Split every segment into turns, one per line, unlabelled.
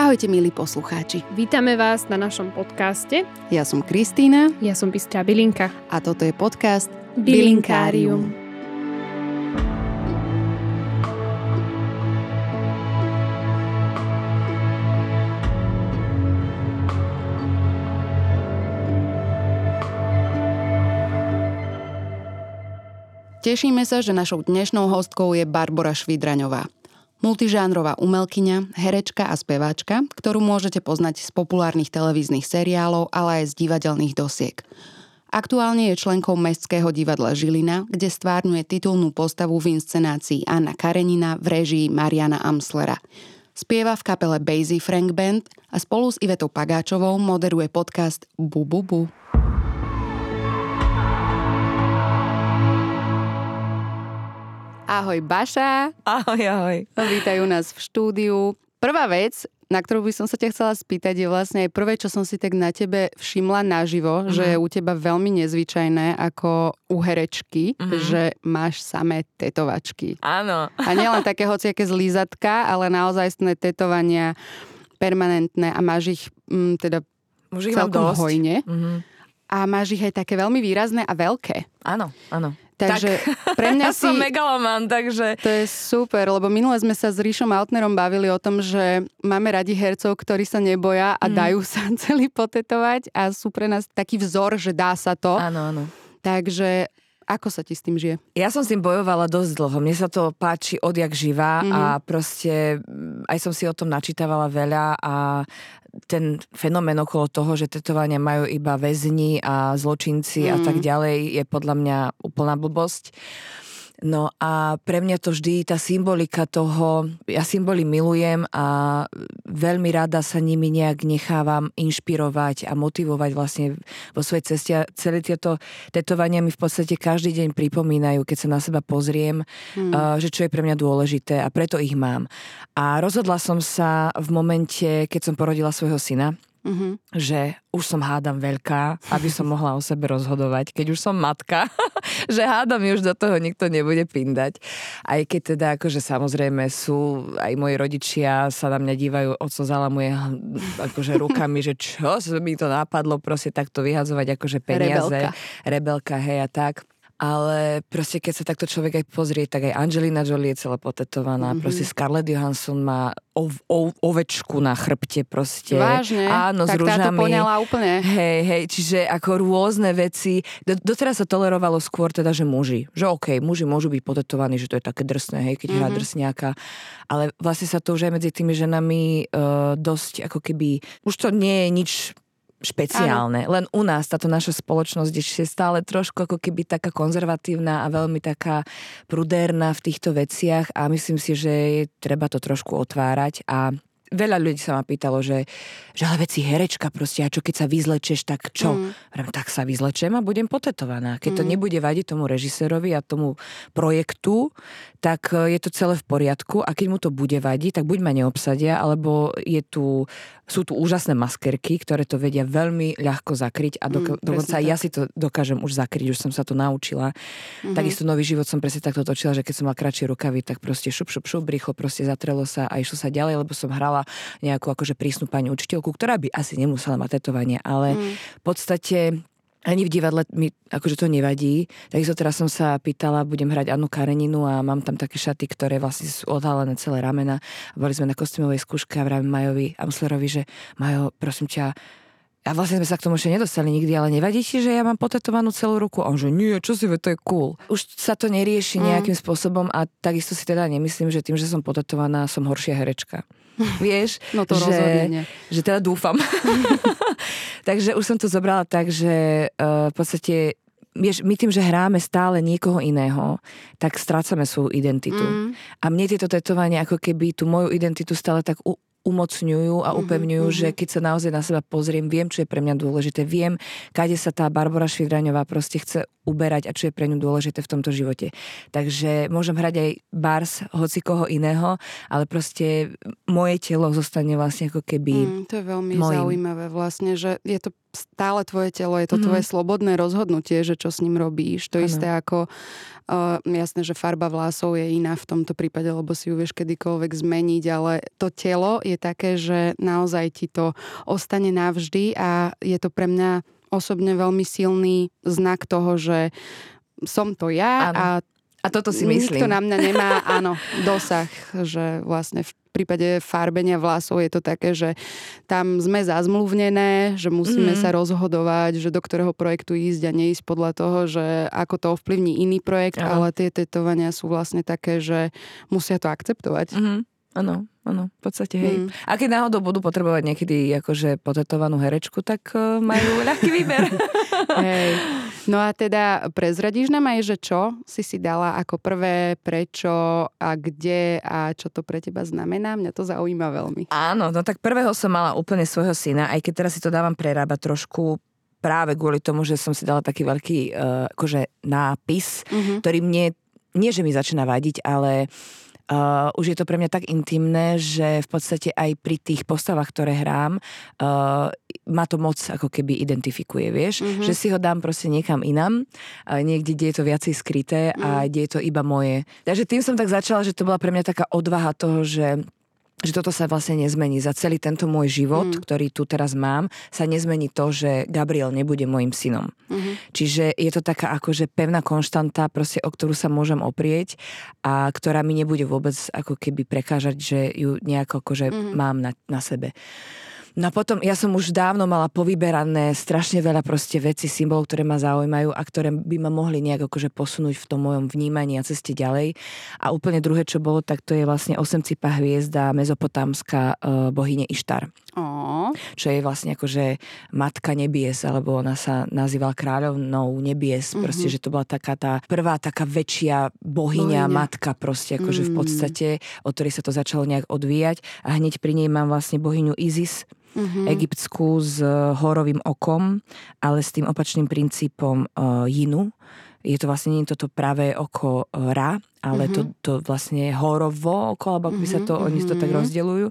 Ahojte milí poslucháči.
Vítame vás na našom podcaste.
Ja som Kristýna.
Ja som Bystrá Bilinka.
A toto je podcast
Bilinkárium.
Tešíme sa, že našou dnešnou hostkou je Barbara Švidraňová. Multižánrová umelkyňa, herečka a speváčka, ktorú môžete poznať z populárnych televíznych seriálov, ale aj z divadelných dosiek. Aktuálne je členkou Mestského divadla Žilina, kde stvárňuje titulnú postavu v inscenácii Anna Karenina v režii Mariana Amslera. Spieva v kapele Basie Frank Band a spolu s Ivetou Pagáčovou moderuje podcast Bu Bu Bu. Ahoj Baša.
Ahoj, ahoj.
Vítajú nás v štúdiu. Prvá vec, na ktorú by som sa ťa chcela spýtať, je vlastne aj prvé, čo som si tak na tebe všimla naživo, mm-hmm. že je u teba veľmi nezvyčajné ako u herečky, mm-hmm. že máš samé tetovačky.
Áno.
A nielen také hociaké zlízatka, ale naozaj tetovania permanentné a máš ich m, mm, teda
Už ich
celkom
dosť.
hojne.
Mm-hmm.
A máš ich aj také veľmi výrazné a veľké.
Áno, áno.
Takže
tak,
pre mňa
ja
si...
som megaloman, takže...
To je super, lebo minule sme sa s Ríšom Altnerom bavili o tom, že máme radi hercov, ktorí sa neboja a mm. dajú sa celý potetovať a sú pre nás taký vzor, že dá sa to.
Áno, áno.
Takže ako sa ti s tým žije?
Ja som s tým bojovala dosť dlho. Mne sa to páči odjak živá mm-hmm. a proste aj som si o tom načítavala veľa a ten fenomén okolo toho, že tetovania majú iba väzni a zločinci mm. a tak ďalej, je podľa mňa úplná blbosť. No a pre mňa to vždy tá symbolika toho, ja symboly milujem a veľmi rada sa nimi nejak nechávam inšpirovať a motivovať vlastne vo svojej ceste. A celé tieto tetovania mi v podstate každý deň pripomínajú, keď sa na seba pozriem, hmm. že čo je pre mňa dôležité a preto ich mám. A rozhodla som sa v momente, keď som porodila svojho syna, mm-hmm. že už som hádam veľká, aby som mohla o sebe rozhodovať. Keď už som matka, že hádam už do toho nikto nebude pindať. Aj keď teda akože samozrejme sú, aj moji rodičia sa na mňa dívajú, oco zalamuje akože rukami, že čo mi to napadlo proste takto vyhadzovať akože peniaze.
Rebelka.
Rebelka, hej a tak ale proste keď sa takto človek aj pozrie, tak aj Angelina Jolie je celá potetovaná, mm-hmm. proste Scarlett Johansson má ov, ov, ovečku na chrbte proste.
Vážne?
Áno,
tak
s rúžami.
táto úplne.
Hej, hej, čiže ako rôzne veci. Do, doteraz sa tolerovalo skôr teda, že muži. Že okej, okay, muži môžu byť potetovaní, že to je také drsné, hej, keď mm-hmm. hrá mhm. drsňáka. Ale vlastne sa to už aj medzi tými ženami uh, dosť ako keby, už to nie je nič špeciálne. Áno. Len u nás táto naša spoločnosť je stále trošku ako keby taká konzervatívna a veľmi taká prudérna v týchto veciach a myslím si, že je treba to trošku otvárať a veľa ľudí sa ma pýtalo, že, že ale veci herečka proste, a čo keď sa vyzlečeš, tak čo? Mm. tak sa vyzlečem a budem potetovaná. Keď mm. to nebude vadiť tomu režisérovi a tomu projektu, tak e, je to celé v poriadku a keď mu to bude vadiť, tak buď ma neobsadia, alebo je tu, sú tu úžasné maskerky, ktoré to vedia veľmi ľahko zakryť a dok- mm, dokonca ja si to dokážem už zakryť, už som sa to naučila. Mm-hmm. Takisto nový život som presne takto točila, že keď som mala kratšie rukavy, tak proste šup, šup, šup, rýchlo proste zatrelo sa a išlo sa ďalej, lebo som hrala nejakú akože prísnu pani učiteľku, ktorá by asi nemusela mať tetovanie, ale mm. v podstate ani v divadle mi akože to nevadí. Takisto teraz som sa pýtala, budem hrať Annu Kareninu a mám tam také šaty, ktoré vlastne sú odhalené celé ramena. Boli sme na kostýmovej skúške a vravím Majovi Amslerovi, že Majo, prosím ťa, a vlastne sme sa k tomu ešte nedostali nikdy, ale nevadí ti, že ja mám potetovanú celú ruku? A on že nie, čo si, to je cool. Už sa to nerieši mm. nejakým spôsobom a takisto si teda nemyslím, že tým, že som potetovaná, som horšia herečka. Vieš?
No to že, rozhodne nie.
Že teda dúfam. Takže už som to zobrala tak, že uh, v podstate vieš, my tým, že hráme stále niekoho iného, tak strácame svoju identitu. Mm. A mne tieto tetovania ako keby tú moju identitu stále tak u, umocňujú a mhm, upevňujú, mm-hmm. že keď sa naozaj na seba pozriem, viem, čo je pre mňa dôležité, viem, kade sa tá Barbara Švidraňová proste chce uberať a čo je pre ňu dôležité v tomto živote. Takže môžem hrať aj bars hoci koho iného, ale proste moje telo zostane vlastne ako keby
Mm, to je veľmi
mojim.
zaujímavé vlastne, že je to stále tvoje telo, je to
Mhm.
tvoje slobodné rozhodnutie, že čo s ním robíš. To
Áno.
isté ako, uh, jasné, že farba vlasov je iná v tomto prípade, lebo si ju vieš kedykoľvek zmeniť, ale to telo je také, že naozaj ti to ostane navždy a je to pre mňa osobne veľmi silný znak toho, že som to ja
Áno.
a
A toto si
Nikto
myslím.
na mňa nemá, áno, dosah, že vlastne v prípade farbenia vlasov je to také, že tam sme zazmluvnené, že musíme
Mhm.
sa rozhodovať, že do ktorého projektu ísť a neísť podľa toho, že ako to ovplyvní iný projekt,
Áno.
ale tie tetovania sú vlastne také, že musia to akceptovať.
Mhm. Áno, áno, v podstate hej.
Mm.
A keď náhodou budú potrebovať niekedy akože potetovanú herečku, tak uh, majú ľahký výber.
Hej. No a teda prezradíš nám aj, že čo si si dala ako prvé, prečo a kde a čo to pre teba znamená? Mňa to zaujíma veľmi.
Áno, no tak prvého som mala úplne svojho syna, aj keď teraz si to dávam prerábať trošku práve kvôli tomu, že som si dala taký veľký uh, akože nápis,
Mhm.
ktorý mne, nie že mi začína vadiť, ale Uh, už je to pre mňa tak intimné, že v podstate aj pri tých postavách, ktoré hrám, uh, ma to moc ako keby identifikuje, vieš?
Mhm.
Že si ho dám proste niekam inam, uh, niekde, kde je to viacej skryté a kde je to iba moje. Takže tým som tak začala, že to bola pre mňa taká odvaha toho, že že toto sa vlastne nezmení. Za celý tento môj život,
Mm.
ktorý tu teraz mám, sa nezmení to, že Gabriel nebude môjim synom.
Mhm.
Čiže je to taká akože pevná konštanta, proste, o ktorú sa môžem oprieť a ktorá mi nebude vôbec ako keby prekážať, že ju nejako akože
Mhm.
mám na, na sebe. No a potom, ja som už dávno mala povyberané strašne veľa proste veci, symbolov, ktoré ma zaujímajú a ktoré by ma mohli nejak akože posunúť v tom mojom vnímaní a ceste ďalej. A úplne druhé, čo bolo, tak to je vlastne osemcipá hviezda mezopotámska uh, bohyne Ištar
Ó,
čo je vlastne akože matka nebies, alebo ona sa nazývala kráľovnou nebies,
Mhm.
proste, že to bola taká tá prvá taká väčšia bohyňa,
Bohyňa.
matka proste, akože v
Mm.
podstate, od ktorej sa to začalo nejak odvíjať a hneď pri nej mám vlastne bohyňu Isis,
mhm.
egyptskú s e, horovým okom, ale s tým opačným princípom uh, Jinu. Je to vlastne nie toto pravé oko e, Ra, ale
Mhm.
to, to vlastne horovo oko, alebo ako by sa to,
Mhm,
oni to tak
mhm.
rozdeľujú.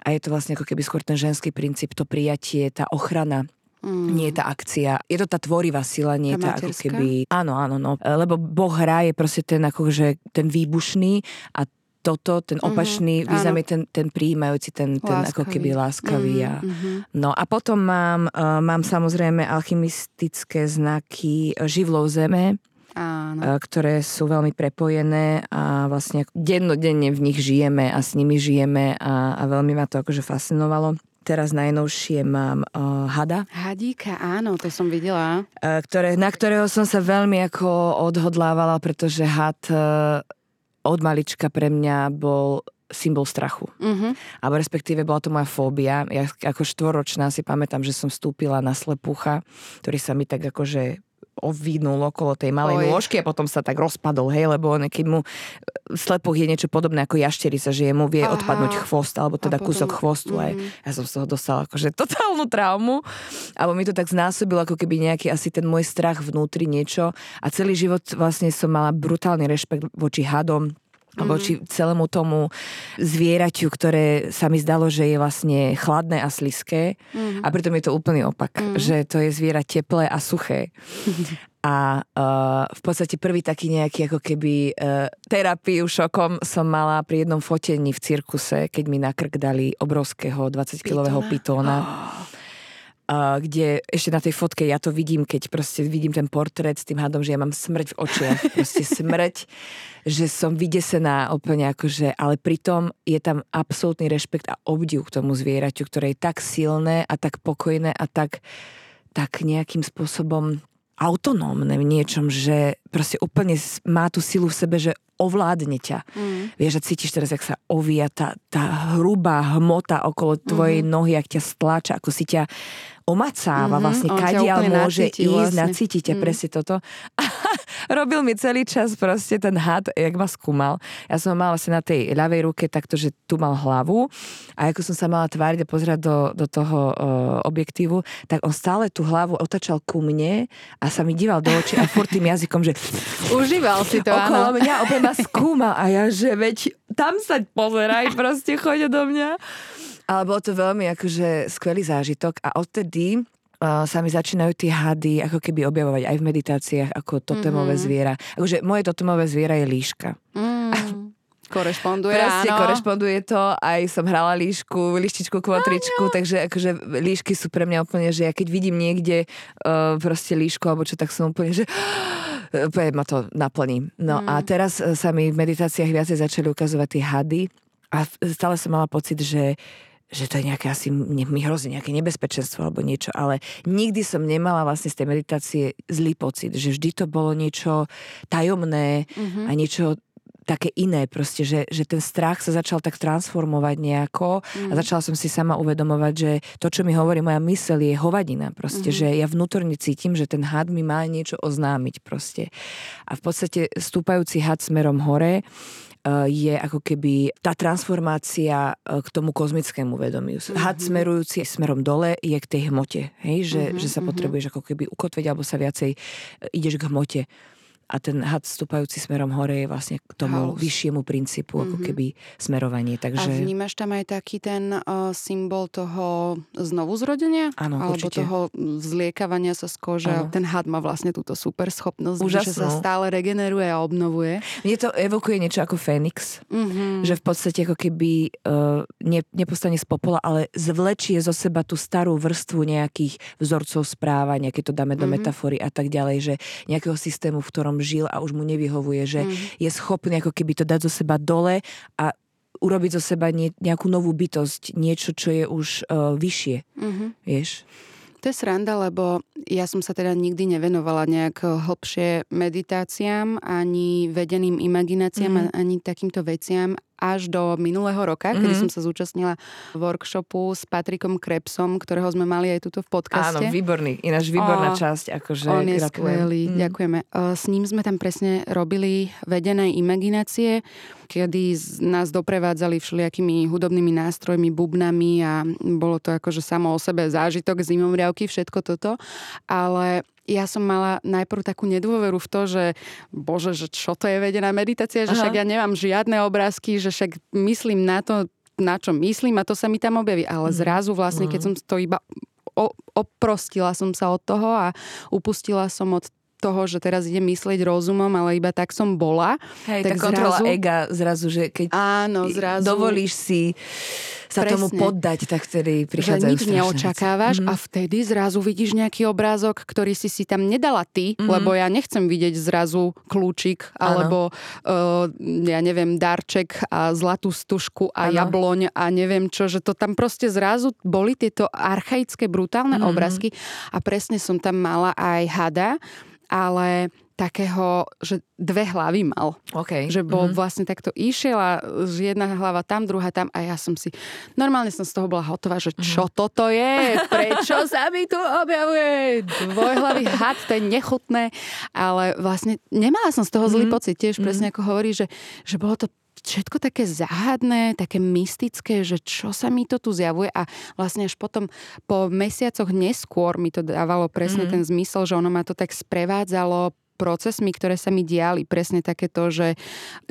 A je to vlastne ako keby skôr ten ženský princíp, to prijatie, tá ochrana,
Mm.
nie je tá akcia. Je to tá tvorivá sila, nie
Tá
tá, ako keby... Áno, áno, no. Lebo Boh hrá je proste ten akože ten výbušný a toto, ten
Mhm,
opačný
áno.
význam je ten, ten prijímajúci, ten, ten ako keby láskavý. A,
Mhm, mhm.
No a potom mám, uh, mám samozrejme alchymistické znaky živlov zeme,
Áno.
ktoré sú veľmi prepojené a vlastne dennodenne v nich žijeme a s nimi žijeme a, a veľmi ma to akože fascinovalo. Teraz najnovšie mám uh, hada,
Hadíka, áno, to som videla.
uh, ktoré, na ktorého som sa veľmi ako odhodlávala, pretože had uh, od malička pre mňa bol symbol strachu.
Mhm.
Alebo respektíve bola to moja fóbia. Ja ako štvoročná si pamätám, že som vstúpila na slepucha, ktorý sa mi tak akože ovínul okolo tej malej
Oj.
nôžky a potom sa tak rozpadol, hej, lebo on, keď mu slepuch je niečo podobné ako jašterica, že jemu vie
Aha.
odpadnúť chvost, alebo teda
A potom-
kúsok chvostu aj.
mhm.
Ja som z toho dostala akože totálnu traumu, alebo mi to tak znásobilo ako keby nejaký asi ten môj strach vnútri niečo a celý život vlastne som mala brutálny rešpekt voči hadom, alebo
Mhm.
či celému tomu zvieraťu, ktoré sa mi zdalo, že je vlastne chladné a sliské
Mhm.
a pritom je to úplný opak,
Mhm.
že to je zviera teplé a suché. A uh, v podstate prvý taký nejaký ako keby uh, terapiu šokom som mala pri jednom fotení v cirkuse, keď mi na krk dali obrovského 20-kilového pitóna. Uh, kde ešte na tej fotke ja to vidím, keď proste vidím ten portrét s tým hadom, že ja mám smrť v očiach. Proste smrť, že som vydesená úplne akože, ale pritom je tam absolútny rešpekt a obdiv k tomu zvieraťu, ktoré je tak silné a tak pokojné a tak, tak nejakým spôsobom autonómne v niečom, že proste úplne má tú silu v sebe, že ovládne ťa. Mm. Vieš, že cítiš teraz, jak sa ovia tá, tá hrubá hmota okolo tvojej mm. nohy, ak ťa stláča, ako si ťa omacáva mm-hmm, vlastne, kadiaľ môže ísť, vlastne. nacítite mm. presne toto. A robil mi celý čas proste ten had, jak ma skúmal. Ja som mala vlastne na tej ľavej ruke takto, že tu mal hlavu a ako som sa mala tváriť a pozerať do, do toho uh, objektívu, tak on stále tú hlavu otačal ku mne a sa mi díval do očí a furt tým jazykom, že
Užíval si to,
okolo áno. mňa opäť ma skúmal a ja, že veď tam sa pozeraj, proste choď do mňa. Ale bol to veľmi akože skvelý zážitok a odtedy uh, sa mi začínajú tie hady ako keby objavovať aj v meditáciách ako totemové mm-hmm. zviera. Akože moje totemové zviera je líška.
Mm. Korešponduje,
Presne,
áno.
korešponduje to. Aj som hrala líšku, lištičku, kvotričku, áno. takže akože líšky sú pre mňa úplne, že ja keď vidím niekde uh, proste líšku alebo čo, tak som úplne, že úplne ma to naplní. No mm. a teraz sa mi v meditáciách viacej začali ukazovať tie hady a stále som mala pocit, že že to je nejaké asi, mi hrozí nejaké nebezpečenstvo alebo niečo, ale nikdy som nemala vlastne z tej meditácie zlý pocit, že vždy to bolo niečo tajomné mm-hmm. a niečo také iné proste, že, že ten strach sa začal tak transformovať nejako mm. a začala som si sama uvedomovať, že to, čo mi hovorí moja mysel je hovadina proste, mm. že ja vnútorne cítim, že ten had mi má niečo oznámiť proste. A v podstate stúpajúci had smerom hore Eh, je ako keby tá transformácia eh, k tomu kozmickému vedomiu. Mm-hmm. Had smerujúci smerom dole je k tej hmote, hej? Že, mm-hmm. že sa mhm. potrebuješ ako keby ukotveť alebo sa viacej eh, ideš k hmote a ten had stúpajúci smerom hore je vlastne k tomu House. vyššiemu princípu, mm-hmm. ako mhm. keby smerovanie. Takže...
A vnímaš tam aj taký ten uh, symbol toho znovu zrodenia?
Áno,
Alebo
určite.
toho vzliekavania sa z kože. Ten had má vlastne túto super schopnosť,
Úžasnú.
že sa stále regeneruje a obnovuje.
Mne to evokuje niečo ako Fénix. Mm-hmm. Že v podstate ako keby uh, ne, nepostane z popola, ale zvlečie zo seba tú starú vrstvu nejakých vzorcov správania, keď to dáme do mm-hmm. metafory a tak ďalej, že nejakého systému, v ktorom žil a už mu nevyhovuje, že mm. je schopný ako keby to dať zo seba dole a urobiť zo seba nejakú novú bytosť, niečo, čo je už uh, vyššie. Mm-hmm. Vieš?
To je sranda, lebo ja som sa teda nikdy nevenovala nejak hlbšie meditáciám, ani vedeným imagináciám, mm. ani takýmto veciam až do minulého roka, mm-hmm. kedy mhm. som sa zúčastnila workshopu s Patrikom Krebsom, ktorého sme mali aj tuto v podcaste.
Áno, výborný, ináč výborná o, časť. Akože
on je gratulujem. skvelý, mm. ďakujeme. S ním sme tam presne robili vedené imaginácie, kedy nás doprevádzali všelijakými hudobnými nástrojmi, bubnami a bolo to akože samo o sebe zážitok, zimomriavky, všetko toto. Ale ja som mala najprv takú nedôveru v to, že bože, že čo to je vedená meditácia, že Aha. však ja nemám žiadne obrázky, že však myslím na to, na čo myslím a to sa mi tam objaví. Ale mhm. zrazu vlastne, keď mhm. som to iba oprostila som sa od toho a upustila som od toho, že teraz idem myslieť rozumom, ale iba tak som bola.
Hej, tak tá kontrola zrazu... ega zrazu, že keď
áno, zrazu...
dovolíš si sa Presne. tomu poddať, tak vtedy prichádzajú
Že nič neočakávaš mm-hmm. a vtedy zrazu vidíš nejaký obrázok, ktorý si si tam nedala ty, mm-hmm. lebo ja nechcem vidieť zrazu kľúčik alebo uh, ja neviem, darček a zlatú stužku a ano. jabloň a neviem čo, že to tam proste zrazu boli tieto archaické, brutálne mm-hmm. obrázky a presne som tam mala aj hada, ale takého, že dve hlavy mal.
Okay.
Že bol mm-hmm. vlastne takto išiel a jedna hlava tam, druhá tam a ja som si, normálne som z toho bola hotová, že čo mm-hmm. toto je, prečo sa mi tu objavuje dvojhlavý had, to je nechutné, ale vlastne nemala som z toho zlý mm-hmm. pocit, tiež presne mm-hmm. ako hovorí, že, že bolo to všetko také záhadné, také mystické, že čo sa mi to tu zjavuje a vlastne až potom po mesiacoch neskôr mi to dávalo presne mm-hmm. ten zmysel, že ono ma to tak sprevádzalo procesmi, ktoré sa mi diali. Presne takéto, že,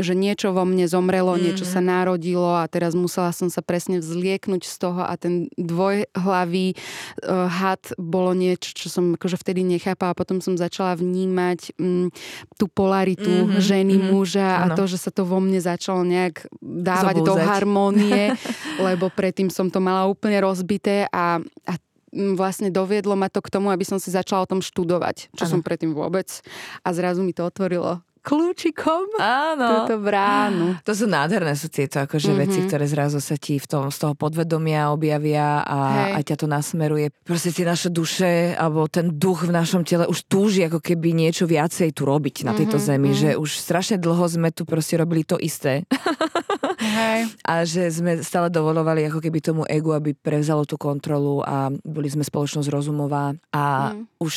že niečo vo mne zomrelo, mm-hmm. niečo sa narodilo a teraz musela som sa presne vzlieknúť z toho a ten dvojhlavý uh, had bolo niečo, čo som akože vtedy nechápala. Potom som začala vnímať um, tú polaritu mm-hmm. ženy, mm-hmm. muža ano. a to, že sa to vo mne začalo nejak dávať Zobúzať. do harmónie, lebo predtým som to mala úplne rozbité a, a vlastne doviedlo ma to k tomu, aby som si začala o tom študovať, čo ano. som predtým vôbec. A zrazu mi to otvorilo kľúčikom
Áno.
túto bránu.
To sú nádherné, sú tieto akože
Mhm.
mm-hmm. veci, ktoré zrazu sa ti v tom, z toho podvedomia objavia a,
Hej.
a ťa to nasmeruje. Proste tie naše duše alebo ten duch v našom tele už túži ako keby niečo viacej tu robiť na tejto
Mhm,
zemi,
mhm.
že už strašne dlho sme tu proste robili to isté
Hej.
a že sme stále dovolovali ako keby tomu egu, aby prevzalo tú kontrolu a boli sme spoločnosť rozumová a
Mm.
už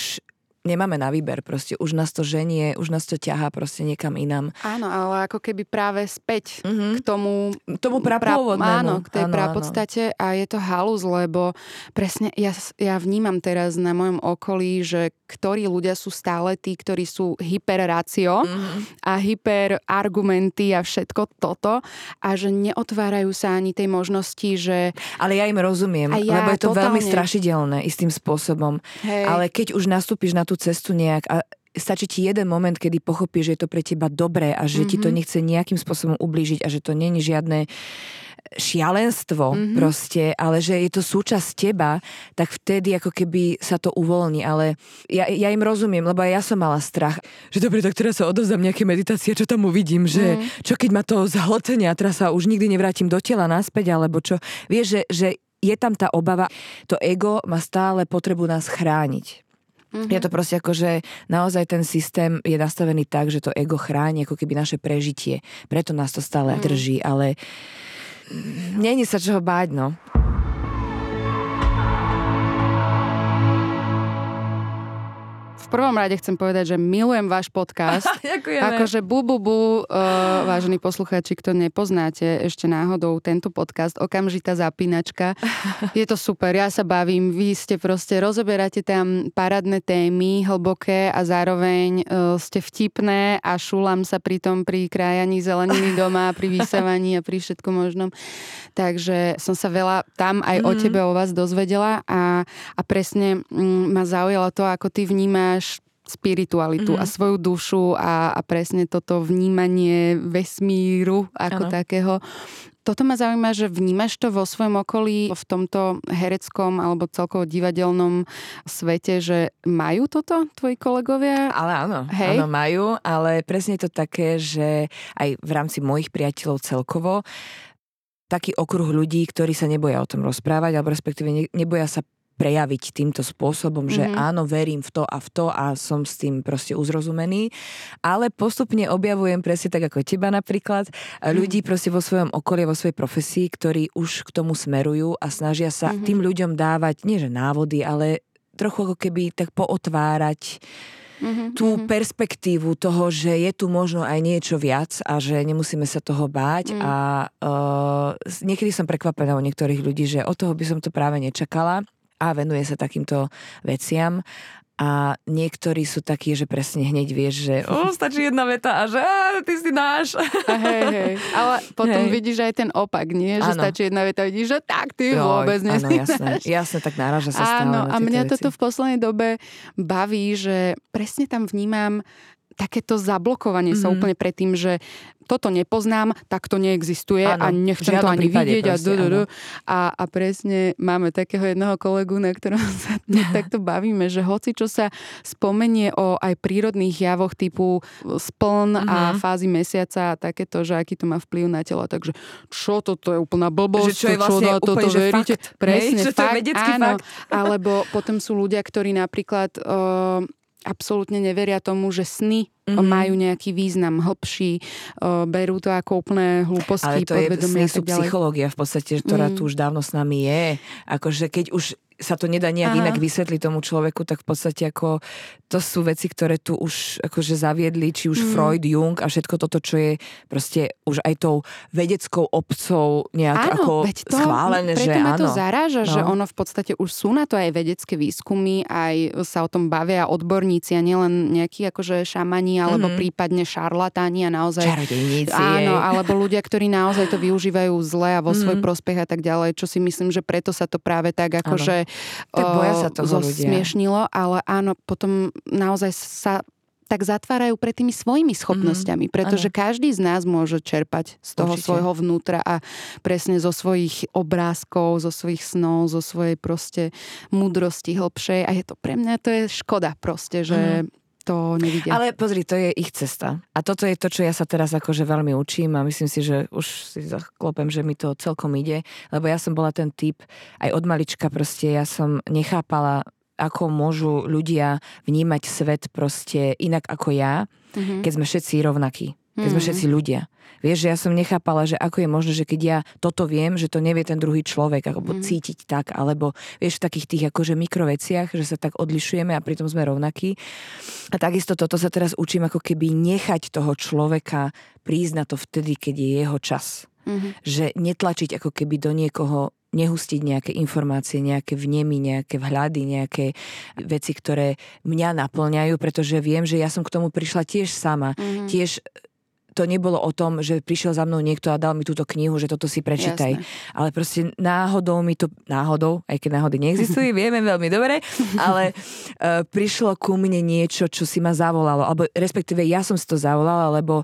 nemáme na výber proste, už nás to ženie, už nás to ťahá proste niekam inám.
Áno, ale ako keby práve späť
Mhm.
k tomu
Tomu prapôvodnému.
Áno, k tej
Áno,
prapodstate a je to halus, lebo presne ja, ja vnímam teraz na mojom okolí, že ktorí ľudia sú stále tí, ktorí sú hyperrácio
Mhm.
a hyperargumenty a všetko toto a že neotvárajú sa ani tej možnosti, že
Ale ja im rozumiem,
A ja
lebo je to veľmi
totálne.
strašidelné istým spôsobom.
hej,
Ale keď už nastúpiš na tú cestu nejak a stačí ti jeden moment, kedy pochopíš, že je to pre teba dobré a že mm-hmm. ti to
Mhm.
nechce nejakým spôsobom ublížiť a že to není žiadne šialenstvo
Mhm.
proste, ale že je to súčasť teba, tak vtedy ako keby sa to uvoľní. Ale ja, ja im rozumiem, lebo ja som mala strach. Že dobre, tak teraz sa odovzdám nejaké meditácie, čo tam uvidím, že
Mhm.
čo keď ma to zhltne a teraz sa už nikdy nevrátim do tela naspäť, alebo čo. Vieš, že, že je tam tá obava, to ego má stále potrebu nás chrániť.
Mhm.
Je to proste ako, že naozaj ten systém je nastavený tak, že to ego chráni ako keby naše prežitie. Preto nás to stále
Mhm.
drží, ale mm, není sa čoho báť, no.
Prvom rade chcem povedať, že milujem váš podcast.
Ďakujeme.
Akože bu, bu, bu, uh, vážení poslucháči, kto nepoznáte ešte náhodou tento podcast, okamžitá zapínačka. Je to super, ja sa bavím, vy ste proste, rozoberáte tam parádne témy, hlboké a zároveň uh, ste vtipné a šulám sa pri tom pri krájaní zeleniny doma, pri vysávaní a pri všetkom možnom. Takže som sa veľa tam aj mm-hmm. o tebe, o vás dozvedela a, a presne mm, ma zaujalo to, ako ty vnímaš spiritualitu mm-hmm. a svoju dušu a, a presne toto vnímanie vesmíru ako ano. takého. Toto ma zaujíma, že vnímaš to vo svojom okolí, v tomto hereckom alebo celkovo divadelnom svete, že majú toto tvoji kolegovia?
Ale áno,
Hej.
áno, majú, ale presne to také, že aj v rámci mojich priateľov celkovo taký okruh ľudí, ktorí sa neboja o tom rozprávať, alebo respektíve ne, neboja sa prejaviť týmto spôsobom, že
Mhm.
áno, verím v to a v to a som s tým proste uzrozumený. Ale postupne objavujem presne tak ako teba napríklad,
Mhm.
ľudí proste vo svojom okolí, vo svojej profesii, ktorí už k tomu smerujú a snažia sa
Mhm.
tým ľuďom dávať, nie že návody, ale trochu ako keby tak pootvárať
Mm-hmm.
tú perspektívu toho, že je tu možno aj niečo viac a že nemusíme sa toho báť
Mm.
a uh, niekedy som prekvapená u niektorých ľudí, že od toho by som to práve nečakala a venuje sa takýmto veciam a niektorí sú takí, že presne hneď vieš, že o, stačí jedna veta a že á, ty si náš.
A hej, hej. Ale potom
Hej.
vidíš aj ten opak, nie? Že
Áno.
stačí jedna veta, vidíš, že tak ty
Joj,
vôbec nie
Áno, jasné, jasné, tak náraža sa stále
Áno, a mňa
veci.
toto v poslednej dobe baví, že presne tam vnímam takéto zablokovanie mm-hmm. sa
Mhm.
úplne pred tým, že toto nepoznám, tak to neexistuje
Áno,
a nechcem to ani vidieť a,
proste, áno.
a a presne máme takého jedného kolegu, na ktorom sa takto bavíme, že hoci čo sa spomenie o aj prírodných javoch typu spln mm-hmm. a
Mhm.
fázy mesiaca a takéto, že aký to má vplyv na telo, takže čo toto je úplná blbosť,
Že čo je vlastne
na toto
úplne,
veríte.
fakt?
Presne,
Že to je
fakt, áno.
fakt.
Alebo potom sú ľudia, ktorí napríklad uh, absolútne neveria tomu, že sny. Mm-hmm. majú nejaký význam hlbší, berú to ako úplné hlúposti,
Ale to je
podvedomia ďalej.
psychológia v podstate, ktorá
Mm.
tu už dávno s nami je. Akože keď už sa to nedá nejak
Aha.
inak vysvetliť tomu človeku, tak v podstate ako to sú veci, ktoré tu už akože zaviedli, či už
Mm.
Freud, Jung a všetko toto, čo je proste už aj tou vedeckou obcou nejak
Áno,
ako
to,
schválené,
preto
že
ma to
áno.
zaráža,
No.
že ono v podstate už sú na to aj vedecké výskumy, aj sa o tom bavia odborníci a nielen nejakí akože šamani alebo
Mhm.
prípadne šarlatáni a naozaj
Čarodejníci.
Áno, alebo ľudia, ktorí naozaj to využívajú zle a vo svoj
Mhm.
prospech a tak ďalej, čo si myslím, že preto sa to práve tak akože zosmiešnilo, ale áno, potom naozaj sa tak zatvárajú pred tými svojimi schopnosťami, pretože každý z nás môže čerpať z toho
Určite.
svojho vnútra a presne zo svojich obrázkov, zo svojich snov, zo svojej proste múdrosti hlbšej a je to pre mňa to je škoda proste, že to nevidia.
Ale pozri, to je ich cesta. A toto je to, čo ja sa teraz akože veľmi učím a myslím si, že už si zaklopem, že mi to celkom ide, lebo ja som bola ten typ, aj od malička proste ja som nechápala ako môžu ľudia vnímať svet proste inak ako ja, mm-hmm. keď sme všetci rovnakí. Keď sme mhm. všetci ľudia. Vieš, že ja som nechápala, že ako je možné, že keď ja toto viem, že to nevie ten druhý človek, alebo mm. cítiť tak, alebo vieš, v takých tých akože mikroveciach, že sa tak odlišujeme a pritom sme rovnakí. A takisto toto sa teraz učím ako keby nechať toho človeka prísť na to vtedy, keď je jeho čas. Mm-hmm. Že netlačiť ako keby do niekoho nehustiť nejaké informácie, nejaké vnemy, nejaké vhľady, nejaké veci, ktoré mňa naplňajú, pretože viem, že ja som k tomu prišla tiež sama. Mm-hmm. Tiež to nebolo o tom, že prišiel za mnou niekto a dal mi túto knihu, že toto si prečítaj. Jasné. Ale proste náhodou mi to, náhodou, aj keď náhody neexistujú, vieme veľmi dobre, ale uh, prišlo ku mne niečo, čo si ma zavolalo, alebo respektíve ja som si to zavolala, lebo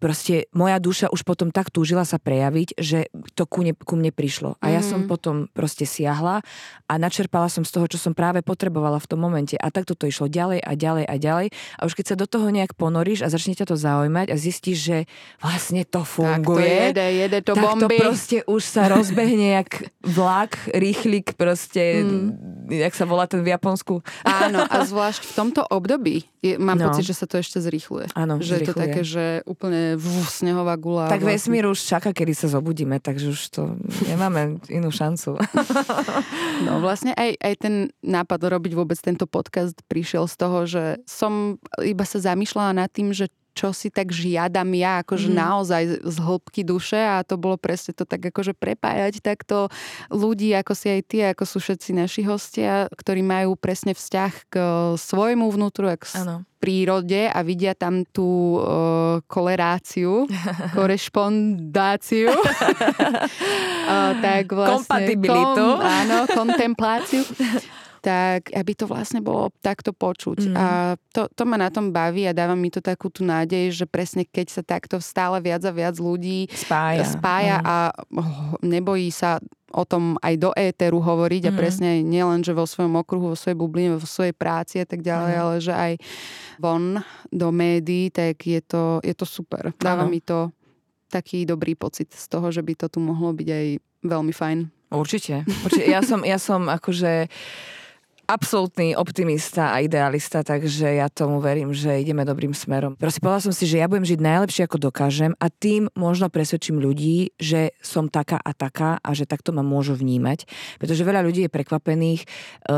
proste moja duša už potom tak túžila sa prejaviť, že to ku, ne, ku mne prišlo. A ja mm-hmm. som mhm. potom proste siahla a načerpala som z toho, čo som práve potrebovala v tom momente. A takto to išlo ďalej a ďalej a ďalej. A už keď sa do toho nejak ponoríš a začne ťa to zaujímať a zistíš, že vlastne to funguje.
Tak to jede, jede to
tak
bomby.
to proste už sa rozbehne jak vlak, rýchlik proste, mm. jak sa volá ten v Japonsku.
Áno, a zvlášť v tomto období je, mám no. pocit, že sa to ešte zrýchluje.
Áno,
že zrýchluje. je to také, že úplne v, snehová gula.
Tak vlastne. vesmír už čaká, kedy sa zobudíme, takže už to nemáme inú šancu.
no vlastne aj, aj ten nápad robiť vôbec tento podcast prišiel z toho, že som iba sa zamýšľala nad tým, že čo si tak žiadam ja, akože mm. naozaj z hĺbky duše a to bolo presne to tak akože prepájať takto ľudí, ako si aj ty, ako sú všetci naši hostia, ktorí majú presne vzťah k svojmu vnútru, k ano. prírode a vidia tam tú uh, koleráciu, korešpondáciu. uh, tak vlastne,
Kompatibilitu.
Kom, áno, kontempláciu tak aby to vlastne bolo takto počuť. Mm. A to, to ma na tom baví a dáva mi to takú tú nádej, že presne keď sa takto stále viac a viac ľudí
spája,
spája mm. a nebojí sa o tom aj do éteru hovoriť mm. a presne nielen, že vo svojom okruhu, vo svojej bubline, vo svojej práci a tak ďalej, mm. ale že aj von do médií, tak je to, je to super. Dáva ano. mi to taký dobrý pocit z toho, že by to tu mohlo byť aj veľmi fajn.
Určite. Určite. Ja som, ja som akože absolútny optimista a idealista, takže ja tomu verím, že ideme dobrým smerom. Proste povedala som si, že ja budem žiť najlepšie, ako dokážem a tým možno presvedčím ľudí, že som taká a taká a že takto ma môžu vnímať. Pretože veľa ľudí je prekvapených. E,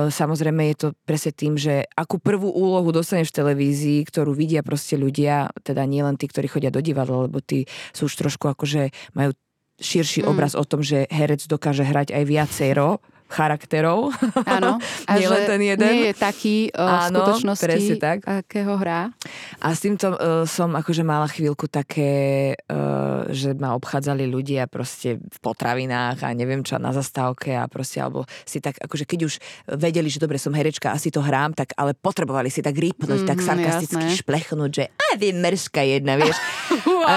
samozrejme je to presne tým, že akú prvú úlohu dostaneš v televízii, ktorú vidia proste ľudia, teda nielen tí, ktorí chodia do divadla, lebo tí sú už trošku akože majú širší mm. obraz o tom, že herec dokáže hrať aj viacero charakterov.
Áno. A
nie len ten jeden.
Nie je taký uh, Áno, skutočnosti, tak. akého hrá.
A s týmto uh, som akože mala chvíľku také, uh, že ma obchádzali ľudia proste v potravinách a neviem čo na zastávke a proste, alebo si tak, akože keď už vedeli, že dobre som herečka, asi to hrám, tak ale potrebovali si tak rýpnuť, mm, tak sarkasticky jasné. šplechnúť, že a vy mrska jedna, vieš. wow. A,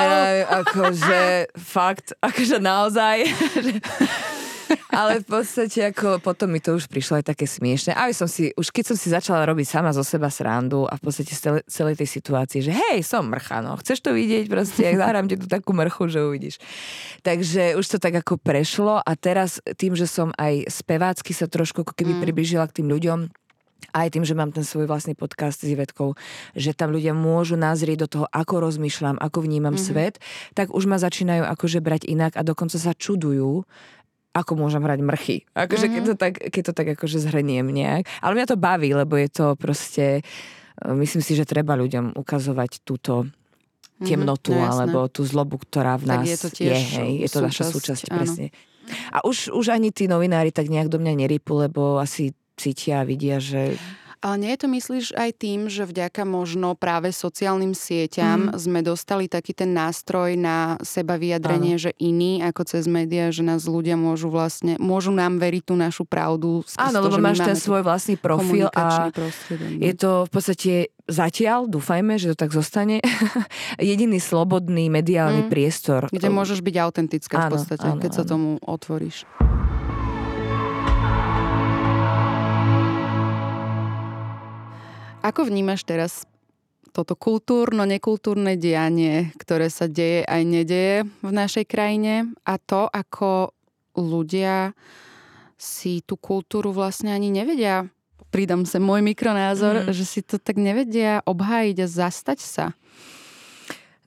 akože fakt, akože naozaj. Ale v podstate ako potom mi to už prišlo aj také smiešne. A som si, už keď som si začala robiť sama zo seba srandu a v podstate z celej, celej tej situácii, že hej, som mrcha, no, chceš to vidieť, proste, zahrám ti tu takú mrchu, že uvidíš. Takže už to tak ako prešlo a teraz tým, že som aj spevácky sa trošku ako keby mm. približila k tým ľuďom, aj tým, že mám ten svoj vlastný podcast s Ivetkou, že tam ľudia môžu nazrieť do toho, ako rozmýšľam, ako vnímam mm-hmm. svet, tak už ma začínajú akože brať inak a dokonca sa čudujú, ako môžem hrať mrchy. Akože mm-hmm. keď, to tak, keď to tak akože zhrniem nejak. Ale mňa to baví, lebo je to proste, e, myslím si, že treba ľuďom ukazovať túto mhm, temnotu mm-hmm, no, alebo tú zlobu, ktorá v nás tak je. To tiež je, hej, je to súčasť, naša súčasť, áno. presne. A už, už ani tí novinári tak nejak do mňa nerypu, lebo asi cítia a vidia, že
ale nie je to myslíš aj tým, že vďaka možno práve sociálnym sieťam mm. sme dostali taký ten nástroj na seba vyjadrenie, že iný ako cez médiá, že nás ľudia môžu vlastne, môžu nám veriť tú našu pravdu.
Áno, lebo máš ten svoj vlastný profil a je no. to v podstate zatiaľ, dúfajme, že to tak zostane, jediný slobodný mediálny mm. priestor.
Kde môžeš byť autentická v podstate, áno, keď áno. sa tomu otvoríš. Ako vnímaš teraz toto kultúrno-nekultúrne dianie, ktoré sa deje aj nedeje v našej krajine a to, ako ľudia si tú kultúru vlastne ani nevedia pridám sa môj mikronázor, mm. že si to tak nevedia obhájiť a zastať sa.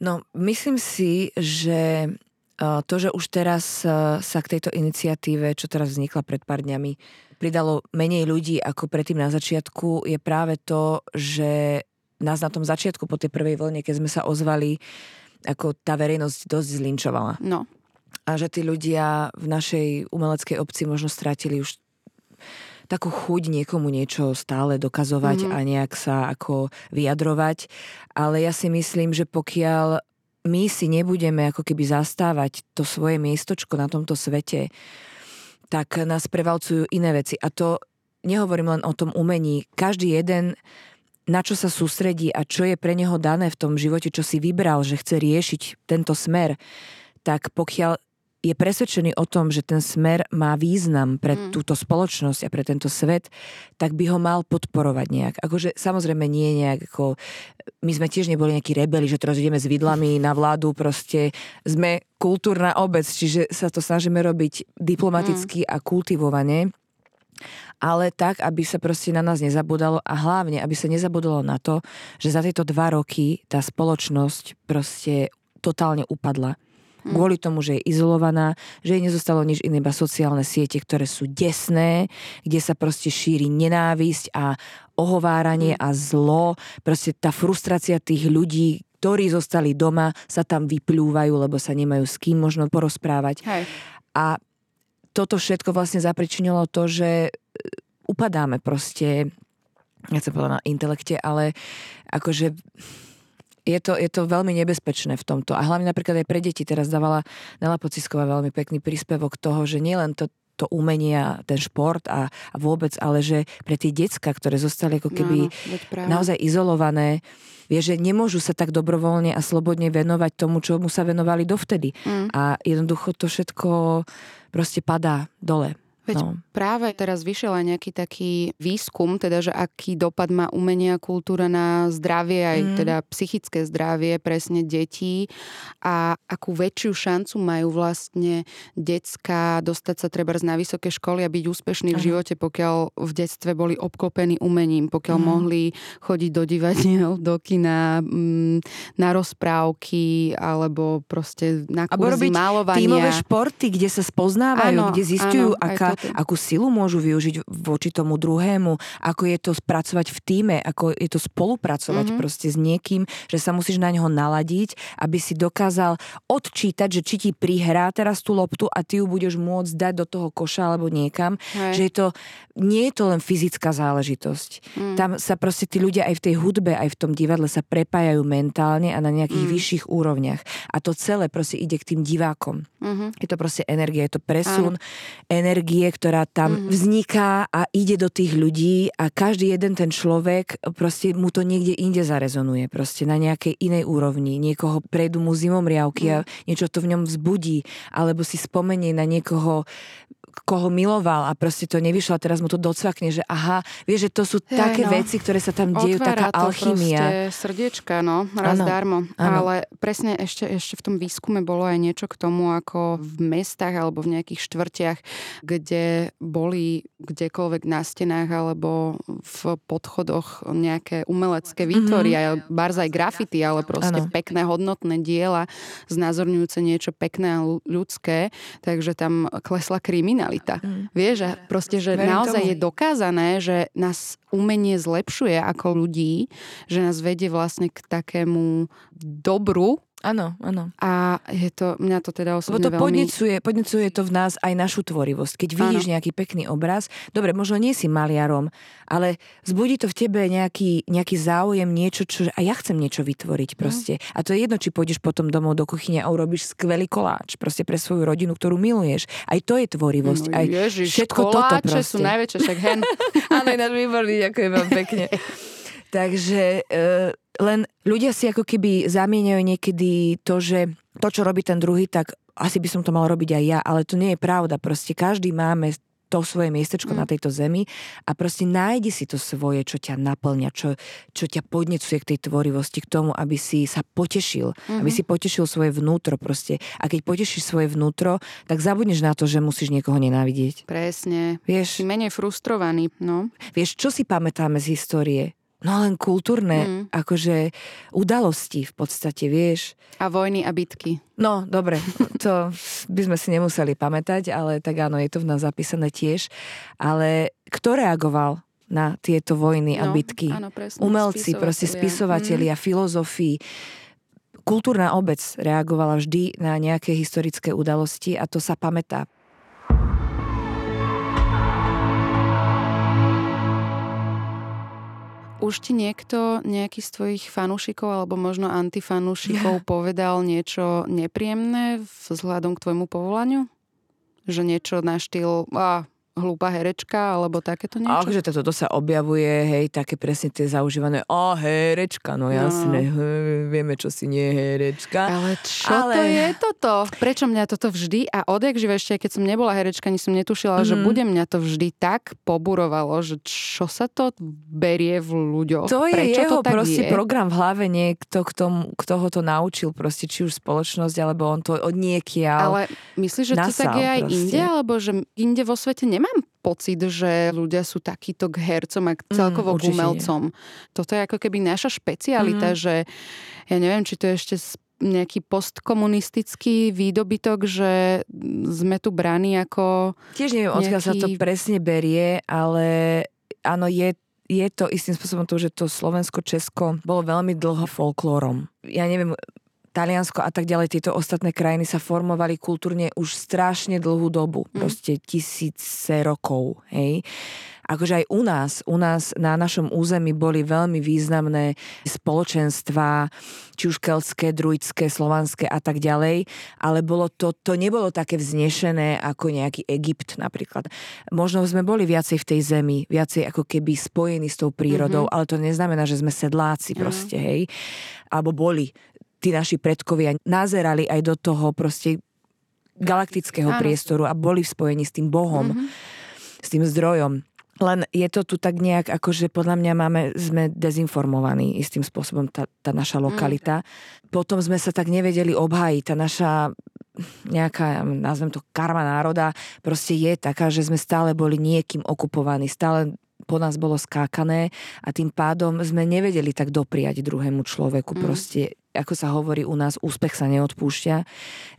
No, myslím si, že to, že už teraz sa k tejto iniciatíve, čo teraz vznikla pred pár dňami, pridalo menej ľudí ako predtým na začiatku, je práve to, že nás na tom začiatku po tej prvej vlne, keď sme sa ozvali, ako tá verejnosť dosť zlinčovala.
No.
A že tí ľudia v našej umeleckej obci možno strátili už takú chuť niekomu niečo stále dokazovať mm-hmm. a nejak sa ako vyjadrovať. Ale ja si myslím, že pokiaľ my si nebudeme ako keby zastávať to svoje miestočko na tomto svete, tak nás prevalcujú iné veci. A to nehovorím len o tom umení. Každý jeden na čo sa sústredí a čo je pre neho dané v tom živote, čo si vybral, že chce riešiť tento smer, tak pokiaľ je presvedčený o tom, že ten smer má význam pre mm. túto spoločnosť a pre tento svet, tak by ho mal podporovať nejak. Akože samozrejme nie nejak ako... My sme tiež neboli nejakí rebeli, že teraz ideme s vidlami na vládu, proste sme kultúrna obec, čiže sa to snažíme robiť diplomaticky mm. a kultivovane ale tak, aby sa proste na nás nezabudalo a hlavne, aby sa nezabudalo na to, že za tieto dva roky tá spoločnosť proste totálne upadla. Hm. Kvôli tomu, že je izolovaná, že jej nezostalo nič iné, iba sociálne siete, ktoré sú desné, kde sa proste šíri nenávisť a ohováranie hm. a zlo. Proste tá frustrácia tých ľudí, ktorí zostali doma, sa tam vyplúvajú, lebo sa nemajú s kým možno porozprávať.
Hej.
A toto všetko vlastne zapričinilo to, že e, upadáme proste, nechcem povedať na intelekte, ale akože je to, je to veľmi nebezpečné v tomto. A hlavne napríklad aj pre deti teraz dávala Nela Pocisková veľmi pekný príspevok toho, že nielen to, to umenie a ten šport a, a vôbec, ale že pre tie decka, ktoré zostali ako keby no, no, naozaj izolované, vie, že nemôžu sa tak dobrovoľne a slobodne venovať tomu, čo mu sa venovali dovtedy. Mm. A jednoducho to všetko proste padá dole.
Veď no. práve teraz vyšiel aj nejaký taký výskum, teda, že aký dopad má umenie a kultúra na zdravie, aj mm. teda psychické zdravie presne detí a akú väčšiu šancu majú vlastne decka dostať sa treba na vysoké školy a byť úspešní v živote, pokiaľ v detstve boli obklopení umením, pokiaľ mm. mohli chodiť do divadiel, do kina, mm, na rozprávky alebo proste na kurzy málovania.
tímové športy, kde sa spoznávajú, áno, kde zistujú, aká akú silu môžu využiť voči tomu druhému, ako je to spracovať v týme, ako je to spolupracovať mm-hmm. proste s niekým, že sa musíš na ňo naladiť, aby si dokázal odčítať, že či ti prihrá teraz tú loptu a ty ju budeš môcť dať do toho koša alebo niekam, Hej. že je to, nie je to len fyzická záležitosť. Mm. Tam sa proste tí ľudia aj v tej hudbe, aj v tom divadle sa prepájajú mentálne a na nejakých mm. vyšších úrovniach. A to celé proste ide k tým divákom. Mm-hmm. Je to proste energia, je to presun Áno. energie, ktorá tam mm-hmm. vzniká a ide do tých ľudí a každý jeden ten človek, proste mu to niekde inde zarezonuje, proste na nejakej inej úrovni. Niekoho prejdú mu zimom riavky mm. a niečo to v ňom vzbudí, alebo si spomenie na niekoho koho miloval a proste to nevyšlo a teraz mu to docvakne, že aha, vieš, že to sú ja, také no. veci, ktoré sa tam dejú, Otvára taká to alchymia.
srdiečka, no, raz ano, darmo. Ano. Ale presne ešte, ešte v tom výskume bolo aj niečo k tomu, ako v mestách alebo v nejakých štvrtiach, kde boli kdekoľvek na stenách alebo v podchodoch nejaké umelecké výtvory, mm-hmm. aj barzaj grafity, ale proste ano. pekné hodnotné diela znázorňujúce niečo pekné a ľudské, takže tam klesla kriminalita. Mm. Vieš, že proste, že Verím naozaj tomu. je dokázané, že nás umenie zlepšuje ako ľudí, že nás vedie vlastne k takému dobru,
Áno, áno.
A je to, mňa to teda osobne
Lebo to
veľmi...
podnecuje, podnecuje to v nás aj našu tvorivosť. Keď vidíš áno. nejaký pekný obraz, dobre, možno nie si maliarom, ale zbudí to v tebe nejaký, nejaký záujem, niečo, čo... A ja chcem niečo vytvoriť proste. No. A to je jedno, či pôjdeš potom domov do kuchyne a urobíš skvelý koláč proste pre svoju rodinu, ktorú miluješ. Aj to je tvorivosť. No, aj
ježiš, všetko toto proste. sú najväčšie, však hen.
áno, ináč výborný, ďakujem vám pekne. Takže e, len ľudia si ako keby zamieňajú niekedy to, že to, čo robí ten druhý, tak asi by som to mal robiť aj ja, ale to nie je pravda. Proste každý máme to svoje miestečko mm. na tejto zemi a proste nájdi si to svoje, čo ťa naplňa, čo, čo ťa podnecuje k tej tvorivosti, k tomu, aby si sa potešil, mm-hmm. aby si potešil svoje vnútro proste. A keď potešíš svoje vnútro, tak zabudneš na to, že musíš niekoho nenávidieť.
Presne.
Vieš,
si menej frustrovaný, no.
Vieš, čo si pamätáme z histórie? No len kultúrne, mm. akože udalosti v podstate, vieš.
A vojny a bitky.
No, dobre, to by sme si nemuseli pamätať, ale tak áno, je to v nás zapísané tiež. Ale kto reagoval na tieto vojny
no,
a bitky?
Áno, presne,
Umelci, proste spisovatelia, mm. filozofii. Kultúrna obec reagovala vždy na nejaké historické udalosti a to sa pamätá.
Už ti niekto, nejaký z tvojich fanúšikov alebo možno antifanúšikov povedal niečo nepríjemné vzhľadom k tvojmu povolaniu? Že niečo na štýl, a hlúpa herečka alebo takéto niečo?
Akože toto sa objavuje, hej, také presne tie zaužívané, a herečka, no jasne, no. vieme, čo si nie herečka.
Ale čo Ale... to je toto? Prečo mňa toto vždy, a odjak živé ešte, keď som nebola herečka, ani som netušila, mm. že mhm. bude mňa to vždy tak poburovalo, že čo sa to berie v ľuďoch?
To je
Prečo
jeho
to tak
proste
je?
program v hlave, niekto, kto, kto ho to naučil, proste či už spoločnosť, alebo on to od niekiaľ
Ale myslíš, že to tak je aj
proste.
inde, alebo že inde vo svete nemá pocit, že ľudia sú takíto k hercom a k celkovo mm, k umelcom. Nie. Toto je ako keby naša špecialita, mm. že ja neviem, či to je ešte nejaký postkomunistický výdobytok, že sme tu braní ako...
Tiež neviem, nejaký... odkiaľ sa to presne berie, ale áno, je je to istým spôsobom to, že to Slovensko-Česko bolo veľmi dlho folklórom. Ja neviem, Taliansko a tak ďalej, tieto ostatné krajiny sa formovali kultúrne už strašne dlhú dobu, mm. proste tisíce rokov, hej. Akože aj u nás, u nás na našom území boli veľmi významné spoločenstva, či už keltské, druidské, slovanské a tak ďalej, ale bolo to, to nebolo také vznešené ako nejaký Egypt napríklad. Možno sme boli viacej v tej zemi, viacej ako keby spojení s tou prírodou, mm-hmm. ale to neznamená, že sme sedláci mm. proste, hej. Alebo boli tí naši predkovia nazerali aj do toho proste galaktického Áno. priestoru a boli v spojení s tým Bohom, mm-hmm. s tým zdrojom. Len je to tu tak nejak, akože podľa mňa máme, sme dezinformovaní istým spôsobom, tá, tá naša lokalita. Mm. Potom sme sa tak nevedeli obhájiť, tá naša nejaká, nazvem to karma národa, proste je taká, že sme stále boli niekým okupovaní, stále po nás bolo skákané a tým pádom sme nevedeli tak dopriať druhému človeku. Mm. Proste ako sa hovorí u nás, úspech sa neodpúšťa,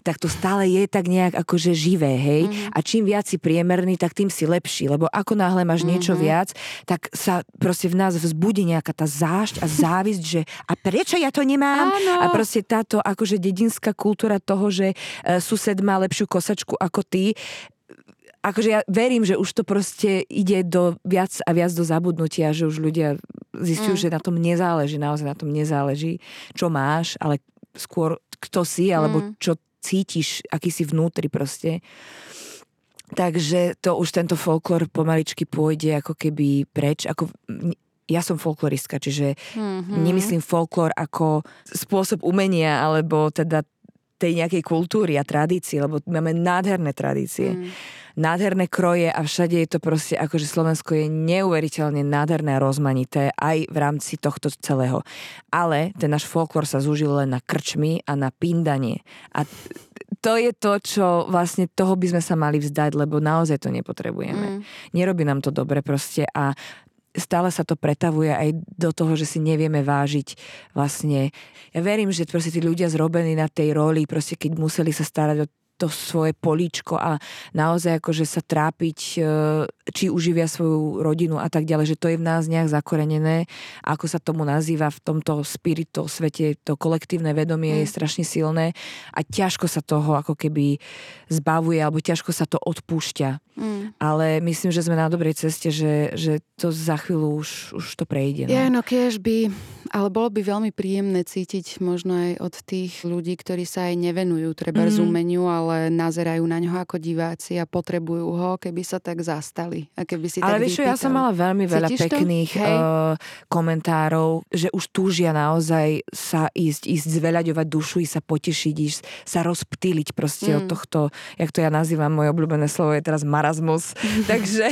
tak to stále je tak nejak akože živé, hej. Mm-hmm. A čím viac si priemerný, tak tým si lepší, lebo ako náhle máš mm-hmm. niečo viac, tak sa proste v nás vzbudí nejaká tá zášť a závisť, že a prečo ja to nemám?
Áno.
A proste táto akože dedinská kultúra toho, že uh, sused má lepšiu kosačku ako ty, akože ja verím, že už to proste ide do viac a viac do zabudnutia, že už ľudia zistujú, mm. že na tom nezáleží, naozaj na tom nezáleží, čo máš, ale skôr kto si, alebo mm. čo cítiš, aký si vnútri proste. Takže to už tento folklór pomaličky pôjde ako keby preč. Ako, ja som folkloristka, čiže mm-hmm. nemyslím folklór ako spôsob umenia, alebo teda tej nejakej kultúry a tradície, lebo máme nádherné tradície. Mm nádherné kroje a všade je to proste, akože Slovensko je neuveriteľne nádherné a rozmanité aj v rámci tohto celého. Ale ten náš folklór sa zúžil len na krčmy a na pindanie. A to je to, čo vlastne toho by sme sa mali vzdať, lebo naozaj to nepotrebujeme. Mm. Nerobí nám to dobre proste a stále sa to pretavuje aj do toho, že si nevieme vážiť vlastne. Ja verím, že proste tí ľudia zrobení na tej roli, proste keď museli sa starať o to svoje políčko a naozaj akože sa trápiť, e, či uživia svoju rodinu a tak ďalej, že to je v nás nejak zakorenené. Ako sa tomu nazýva v tomto spirito svete, to kolektívne vedomie mm. je strašne silné a ťažko sa toho ako keby zbavuje alebo ťažko sa to odpúšťa. Mm. Ale myslím, že sme na dobrej ceste, že, že to za chvíľu už, už to prejde.
No. Ja, no keď by ale bolo by veľmi príjemné cítiť možno aj od tých ľudí, ktorí sa aj nevenujú treba mm. umeniu, ale nazerajú na ňo ako diváci a potrebujú ho, keby sa tak zastali. A keby si
ale
tak
vieš, ja som mala veľmi veľa Cítiš pekných uh, komentárov, že už túžia naozaj sa ísť, ísť zveľaďovať dušu, ísť sa potešiť, ísť sa rozptýliť proste mm. od tohto, jak to ja nazývam, moje obľúbené slovo je teraz marazmus. Takže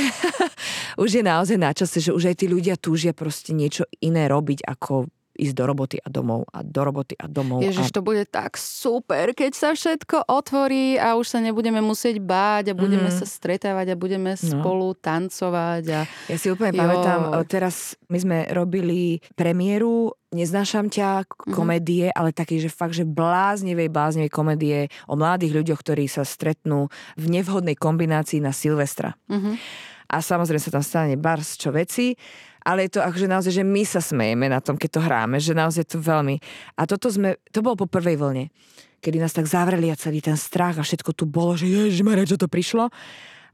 už je naozaj na čase, že už aj tí ľudia túžia proste niečo iné robiť, ako ísť do roboty a domov a do roboty a domov.
Ježiš,
a...
to bude tak super, keď sa všetko otvorí a už sa nebudeme musieť báť a budeme mm. sa stretávať a budeme no. spolu tancovať. A...
Ja si úplne jo. pamätám, teraz my sme robili premiéru Neznášam ťa mhm. komédie, mm-hmm. ale také, že fakt, že bláznivej, bláznivej komédie o mladých ľuďoch, ktorí sa stretnú v nevhodnej kombinácii na Silvestra. Mm-hmm. A samozrejme sa tam stane bars čo veci ale je to akože naozaj, že my sa smejeme na tom, keď to hráme, že naozaj to veľmi. A toto sme, to bolo po prvej vlne, kedy nás tak zavreli a celý ten strach a všetko tu bolo, že ježišmarja, čo to prišlo.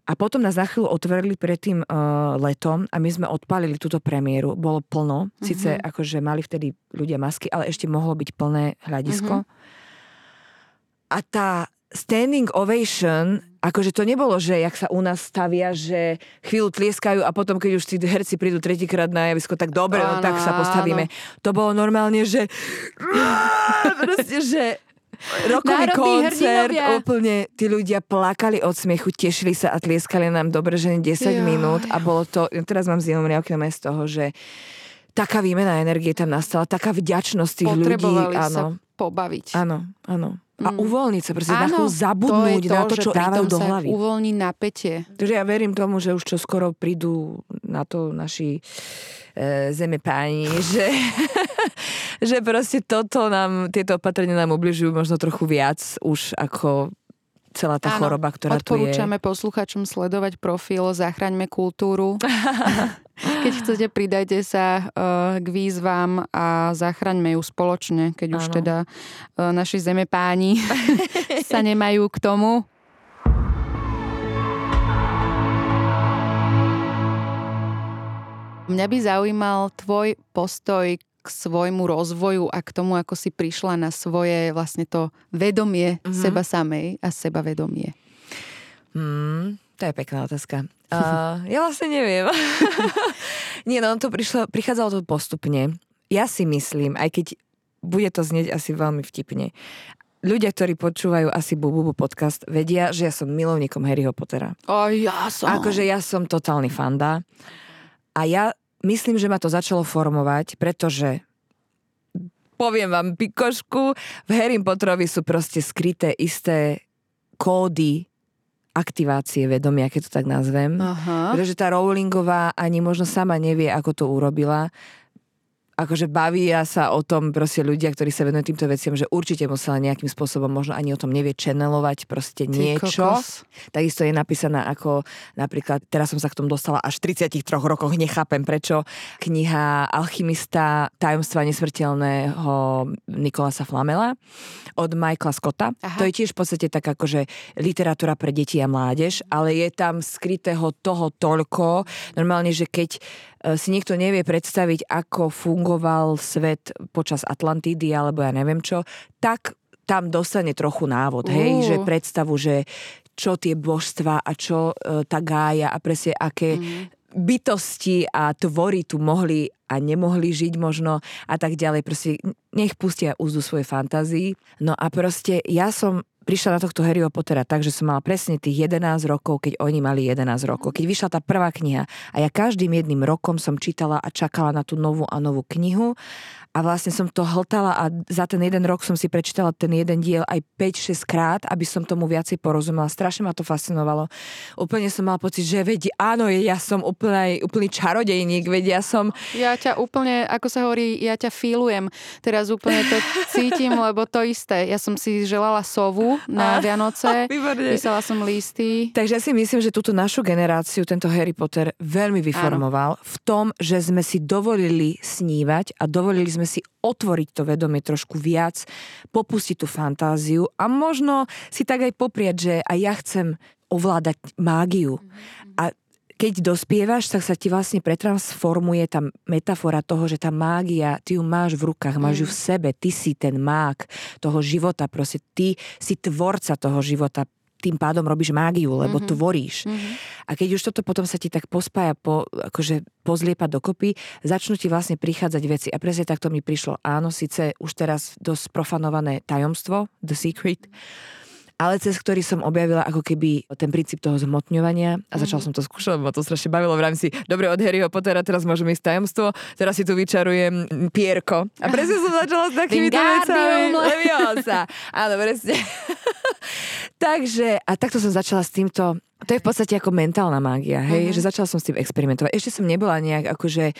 A potom nás na chvíľu otvorili pred tým uh, letom a my sme odpálili túto premiéru. Bolo plno, mm-hmm. síce akože mali vtedy ľudia masky, ale ešte mohlo byť plné hľadisko. Mm-hmm. A tá standing ovation, akože to nebolo, že jak sa u nás stavia, že chvíľu tlieskajú a potom, keď už tí herci prídu tretíkrát na javisko, tak dobre, no, tak sa postavíme. Áno. To bolo normálne, že proste, že rokový Národný koncert, hrdinovia. úplne tí ľudia plakali od smiechu, tešili sa a tlieskali nám dobre, že 10 jo, minút a bolo to, teraz mám zimom riavky z toho, že taká výmena energie tam nastala, taká vďačnosť tých ľudí.
Áno. sa pobaviť.
Áno, áno. A mm. uvoľniť sa, proste na chvíľu zabudnúť to to, na to, čo dávajú do hlavy.
uvoľní napätie.
Takže ja verím tomu, že už čo skoro prídu na to naši e, zeme páni, že, že proste toto nám, tieto opatrenia nám ubližujú možno trochu viac už ako celá tá Áno, choroba, ktorá tu je.
Odporúčame posluchačom sledovať profil Zachraňme kultúru. keď chcete, pridajte sa uh, k výzvam a zachraňme ju spoločne, keď Áno. už teda uh, naši zemepáni sa nemajú k tomu. Mňa by zaujímal tvoj postoj k svojmu rozvoju a k tomu, ako si prišla na svoje vlastne to vedomie mm-hmm. seba samej a sebavedomie?
Mm, to je pekná otázka. Uh, ja vlastne neviem. Nie, no to prišlo, prichádzalo to postupne. Ja si myslím, aj keď bude to znieť asi veľmi vtipne, ľudia, ktorí počúvajú asi Bububu podcast, vedia, že ja som milovníkom Harryho Pottera.
O, ja som.
Akože ja som totálny fanda. A ja myslím, že ma to začalo formovať, pretože poviem vám pikošku, v Harry Potterovi sú proste skryté isté kódy aktivácie vedomia, keď to tak nazvem. Aha. Pretože tá Rowlingová ani možno sama nevie, ako to urobila akože bavia sa o tom proste ľudia, ktorí sa venujú týmto veciam, že určite musela nejakým spôsobom, možno ani o tom nevie channelovať proste niečo. Takisto je napísaná ako napríklad, teraz som sa k tomu dostala až v 33 rokoch, nechápem prečo, kniha Alchymista tajomstva nesmrteľného Nikolasa Flamela od Michaela Scotta. Aha. To je tiež v podstate tak akože literatúra pre deti a mládež, ale je tam skrytého toho toľko. Normálne, že keď si niekto nevie predstaviť, ako fungoval svet počas Atlantidy alebo ja neviem čo, tak tam dostane trochu návod, uh. hej, že predstavu, že čo tie božstva a čo e, tá gája a presne aké mm. Bytosti a tvory tu mohli a nemohli žiť možno a tak ďalej. Proste nech pustia úzdu svojej fantázii. No a proste ja som prišla na tohto Harryho Pottera tak, že som mala presne tých 11 rokov, keď oni mali 11 rokov. Keď vyšla tá prvá kniha a ja každým jedným rokom som čítala a čakala na tú novú a novú knihu a vlastne som to hltala a za ten jeden rok som si prečítala ten jeden diel aj 5-6 krát, aby som tomu viacej porozumela. Strašne ma to fascinovalo. Úplne som mala pocit, že veď áno, ja som úplný, úplný čarodejník, veď ja som...
Ja ťa úplne, ako sa hovorí, ja ťa fílujem. Teraz úplne to cítim, lebo to isté. Ja som si želala sovu na Vianoce, písala som listy.
Takže ja si myslím, že túto našu generáciu tento Harry Potter veľmi vyformoval áno. v tom, že sme si dovolili snívať a dovolili sme môžeme si otvoriť to vedomie trošku viac, popustiť tú fantáziu a možno si tak aj poprieť, že aj ja chcem ovládať mágiu. Mm-hmm. A keď dospievaš, tak sa ti vlastne pretransformuje tá metafora toho, že tá mágia, ty ju máš v rukách, máš ju v mm. sebe, ty si ten mák toho života, proste ty si tvorca toho života, tým pádom robíš mágiu, lebo mm-hmm. tvoríš. Mm-hmm. A keď už toto potom sa ti tak pospája, po, akože pozliepa dokopy, začnú ti vlastne prichádzať veci. A presne takto mi prišlo. Áno, síce už teraz dosť profanované tajomstvo, The Secret, ale cez ktorý som objavila ako keby ten princíp toho zhmotňovania a začala
Mhm.
som to skúšať, lebo to strašne bavilo v rámci, dobre od Harryho Pottera, teraz môžem ísť tajomstvo, teraz si tu vyčarujem mm, pierko. A presne som začala s takýmito vecami. Leviosa. Áno, presne. Takže, a takto som začala s týmto to je v podstate ako mentálna mágia, hej,
Mhm.
že začala som s tým experimentovať. Ešte som nebola nejak akože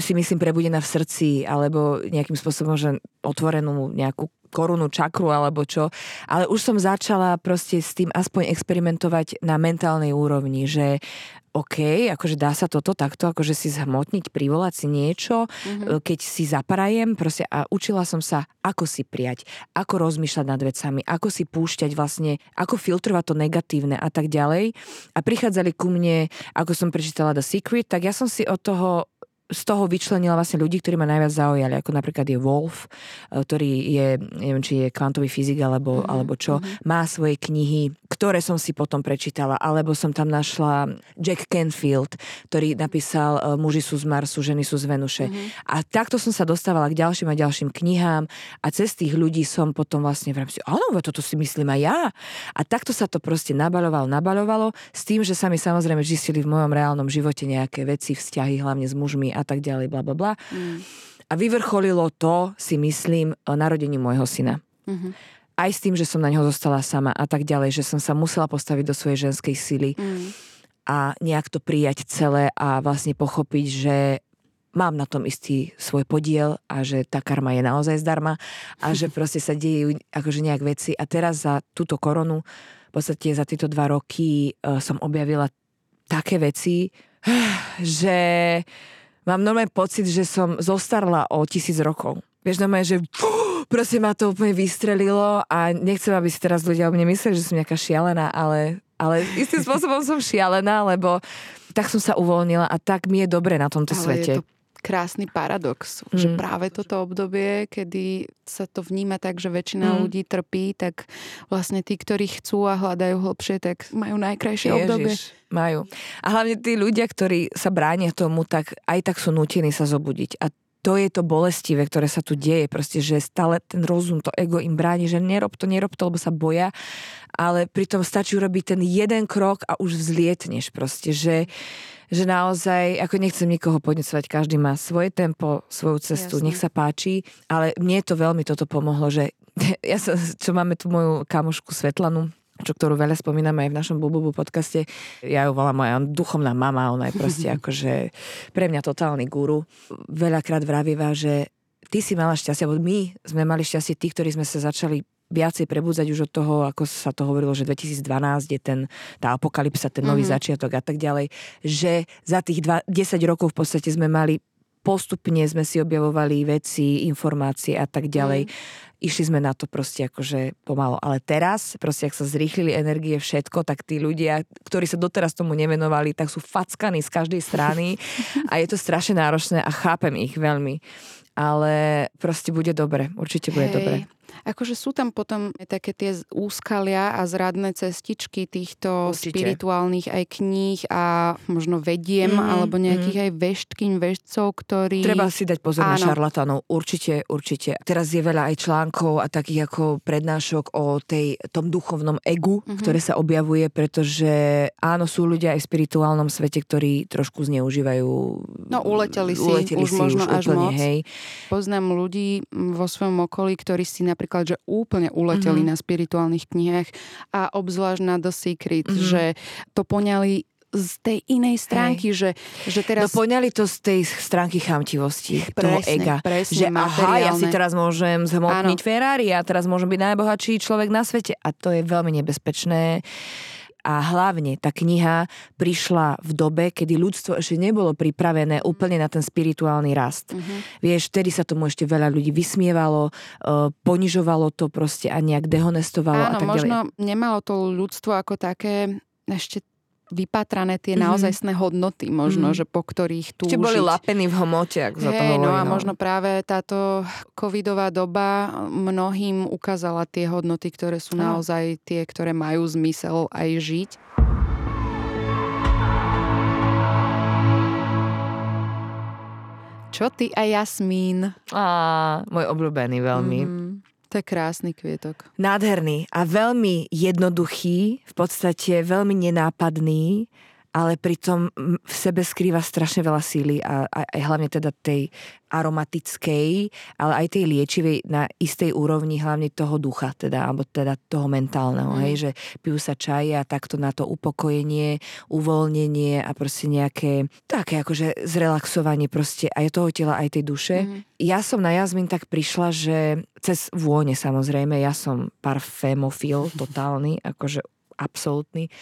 si myslím prebudená v srdci alebo nejakým spôsobom, že otvorenú nejakú korunu, čakru alebo čo, ale už som začala proste s tým aspoň experimentovať na mentálnej úrovni, že OK, akože dá sa toto takto, akože si zhmotniť, privolať si niečo, mm-hmm. keď si zaparajem, proste a učila som sa, ako si prijať, ako rozmýšľať nad vecami, ako si púšťať vlastne, ako filtrovať to negatívne a tak ďalej. A prichádzali ku mne, ako som prečítala The Secret, tak ja som si od toho z toho vyčlenila vlastne ľudí, ktorí ma najviac zaujali, ako napríklad je Wolf, e, ktorý je, neviem, či je kvantový fyzik alebo, mm-hmm. alebo čo, mm-hmm. má svoje knihy, ktoré som si potom prečítala, alebo som tam našla Jack Canfield, ktorý napísal e, Muži sú z Marsu, ženy sú z Venuše. Mm-hmm. A takto som sa dostávala k ďalším a ďalším knihám a cez tých ľudí som potom vlastne v rámci, áno, toto si myslím aj ja. A takto sa to proste nabaľovalo, nabaľovalo, s tým, že sa mi samozrejme žistili v mojom reálnom živote nejaké veci, vzťahy, hlavne s mužmi a tak ďalej, bla bla bla. Mm. A vyvrcholilo to, si myslím, narodení môjho syna. Mm-hmm. Aj s tým, že som na neho zostala sama a tak ďalej, že som sa musela postaviť do svojej ženskej sily mm. a nejak to prijať celé a vlastne pochopiť, že mám na tom istý svoj podiel a že tá karma je naozaj zdarma a že proste sa dejú akože nejak veci. A teraz za túto koronu, v podstate za tieto dva roky uh, som objavila také veci, že mám normálne pocit, že som zostarla o tisíc rokov. Vieš, normálne, že proste ma to úplne vystrelilo a nechcem, aby si teraz ľudia o mne mysleli, že som nejaká šialená, ale, ale istým spôsobom som šialená, lebo tak som sa uvoľnila a tak mi je dobre na tomto
ale
svete.
Je to krásny paradox, mm. že práve toto obdobie, kedy sa to vníma tak, že väčšina mm. ľudí trpí, tak vlastne tí, ktorí chcú a hľadajú hlbšie, tak majú najkrajšie
Ježiš,
obdobie.
Majú. A hlavne tí ľudia, ktorí sa bránia tomu, tak aj tak sú nutení sa zobudiť. A to je to bolestivé, ktoré sa tu deje. Proste, že stále ten rozum, to ego im bráni, že nerob to, nerob to, lebo sa boja. Ale pritom stačí urobiť ten jeden krok a už vzlietneš proste, že že naozaj, ako nechcem nikoho podnecovať, každý má svoje tempo, svoju cestu, Jasne. nech sa páči, ale mne to veľmi toto pomohlo, že ja sa, čo máme tu moju kamošku Svetlanu, čo ktorú veľa spomíname aj v našom Bububu podcaste. Ja ju volám moja duchovná mama, ona je proste akože pre mňa totálny guru. Veľakrát vravíva, že ty si mala šťastie, alebo my sme mali šťastie, tí, ktorí sme sa začali viacej prebudzať už od toho, ako sa to hovorilo, že 2012 je ten, tá apokalypsa, ten nový mm-hmm. začiatok a tak ďalej, že za tých dva, 10 rokov v podstate sme mali postupne sme si objavovali veci, informácie a tak ďalej. Mm. Išli sme na to proste akože pomalo. Ale teraz, proste ak sa zrýchlili energie všetko, tak tí ľudia, ktorí sa doteraz tomu nevenovali, tak sú fackaní z každej strany a je to strašne náročné a chápem ich veľmi. Ale proste bude dobre, určite bude
Hej.
dobre.
Akože sú tam potom také tie úskalia a zradné cestičky týchto
Určite.
spirituálnych aj kníh a možno vediem,
Mhm,
mm, alebo nejakých mm. aj veštkyň, veštcov, ktorí...
Treba si dať pozor na
Áno.
šarlatánov, určite, určite. Teraz je veľa aj článkov a takých ako prednášok o tej, tom duchovnom egu, mm-hmm. ktoré sa objavuje, pretože áno, sú ľudia aj v spirituálnom svete, ktorí trošku zneužívajú.
No uleteli si
uleteli
už
si
možno
už
až
úplne,
moc.
Hej.
Poznám ľudí vo svojom okolí, ktorí si napríklad, že úplne uleteli
Mhm.
mm-hmm. na spirituálnych knihách a obzvlášť na The Secret,
Mhm.
mm-hmm. že to poňali z tej inej stránky, že, že
No
teraz...
poňali to z tej stránky chamtivosti, toho
Presne,
ega.
presne,
že aha, ja si
materiálne.
teraz môžem zhmotniť
Áno.
Ferrari a teraz môžem byť najbohatší človek na svete. A to je veľmi nebezpečné. A hlavne tá kniha prišla v dobe, kedy ľudstvo ešte nebolo pripravené úplne na ten spirituálny rast.
Mhm.
Vieš, vtedy sa tomu ešte veľa ľudí vysmievalo, uh, ponižovalo to proste a nejak dehonestovalo a
Áno,
tak
možno
ďalej.
nemalo to ľudstvo ako také ešte vypatrané tie
Mhm.
naozajstné hodnoty, možno,
Mhm.
že po ktorých túžiť.
Ešte boli lapení v homote, ako sa to
Hej,
hovorí.
no a možno práve táto covidová doba mnohým ukázala tie hodnoty, ktoré sú
Áno.
naozaj tie, ktoré majú zmysel aj žiť. Čo ty a Jasmín?
Á, môj obľúbený veľmi.
Mhm. To je krásny kvietok.
Nádherný a veľmi jednoduchý, v podstate veľmi nenápadný ale pritom v sebe skrýva strašne veľa síly a, a, a hlavne teda tej aromatickej, ale aj tej liečivej na istej úrovni, hlavne toho ducha, teda, alebo teda toho mentálneho, mm. hej, že pijú sa čaje a takto na to upokojenie, uvoľnenie a proste nejaké také akože zrelaxovanie proste aj toho tela, aj tej duše. Mm. Ja som na jazmin tak prišla, že cez vône samozrejme, ja som parfémofil totálny, akože absolútny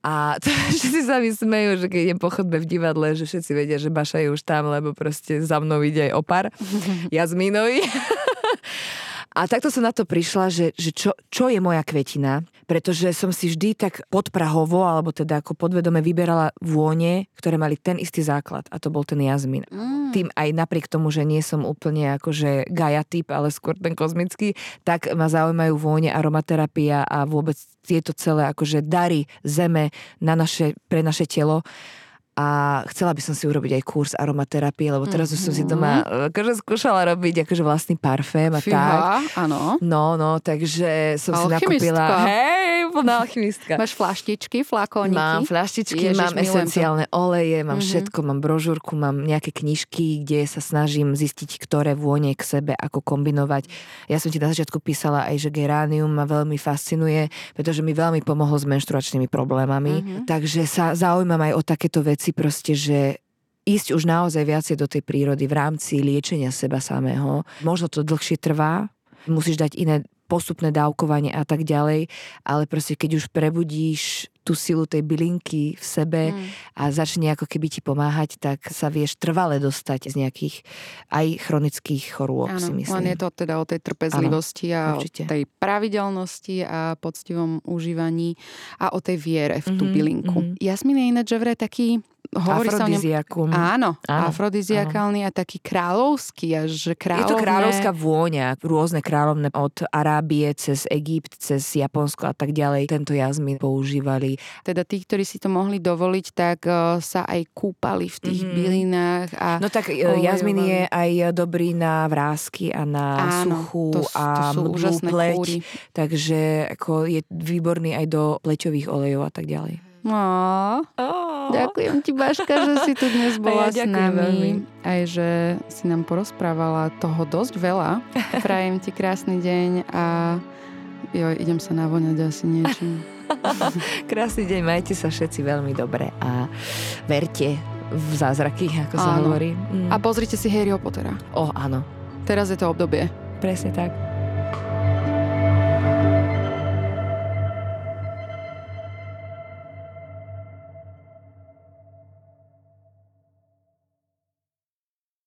a to, všetci sa mi smejú, že keď idem po chodbe v divadle, že všetci vedia, že Baša je už tam, lebo proste za mnou ide aj opar Jazmínovi. A takto som na to prišla, že, že čo, čo je moja kvetina, pretože som si vždy tak podprahovo, alebo teda ako podvedome vyberala vône, ktoré mali ten istý základ a to bol ten jazmín. Mm. Tým aj napriek tomu, že nie som úplne akože gaja typ, ale skôr ten kozmický, tak ma zaujímajú vône, aromaterapia a vôbec tieto celé akože dary zeme na naše, pre naše telo a chcela by som si urobiť aj kurz aromaterapie, lebo teraz mm-hmm. už som si doma mhm. akože skúšala robiť akože vlastný parfém a Fíha, tak.
áno.
No, no, takže som si nakúpila. Hej, plná alchymistka.
Máš flaštičky, flakóniky?
Mám flaštičky, Ježiš, mám esenciálne to. oleje, mám mm-hmm. všetko, mám brožúrku, mám nejaké knižky, kde sa snažím zistiť, ktoré vône k sebe, ako kombinovať. Ja som ti na začiatku písala aj, že geránium ma veľmi fascinuje, pretože mi veľmi pomohlo s menštruačnými problémami. Mm-hmm. Takže sa zaujímam aj o takéto veci proste, že ísť už naozaj viacej do tej prírody v rámci liečenia seba samého. Možno to dlhšie trvá, musíš dať iné postupné dávkovanie a tak ďalej, ale proste keď už prebudíš tú silu tej bylinky v sebe mm. a začne ako keby ti pomáhať, tak sa vieš trvale dostať z nejakých aj chronických chorôb,
Áno,
si myslím.
len je to teda o tej trpezlivosti Áno, a určite. o tej pravidelnosti a poctivom užívaní a o tej viere v tú mm-hmm, bylinku. Mm-hmm. Jasmin je ináč, že vraj taký
hovorí sa o ňom...
Áno, áno, afrodiziakálny áno. a taký kráľovský, až kráľovné...
Je to kráľovská vôňa, rôzne kráľovné od Arábie cez Egypt, cez Japonsko a tak ďalej. Tento jazmín používali.
Teda tí, ktorí si to mohli dovoliť, tak uh, sa aj kúpali v tých mm-hmm. bylinách. A
no tak olejovali. jazmín je aj dobrý na vrázky a na áno, suchu
to,
a
to sú pleť. Kúry.
Takže ako je výborný aj do pleťových olejov a tak ďalej.
No. Oh. Ďakujem ti, Baška, že si tu dnes bola ja s nami. Veľmi. Aj, že si nám porozprávala toho dosť veľa. Prajem ti krásny deň a jo, idem sa navoňať asi niečím.
krásny deň, majte sa všetci veľmi dobre a verte v zázraky, ako áno. sa hovorí.
Mm. A pozrite si Harryho Pottera.
O, áno.
Teraz je to obdobie.
Presne tak.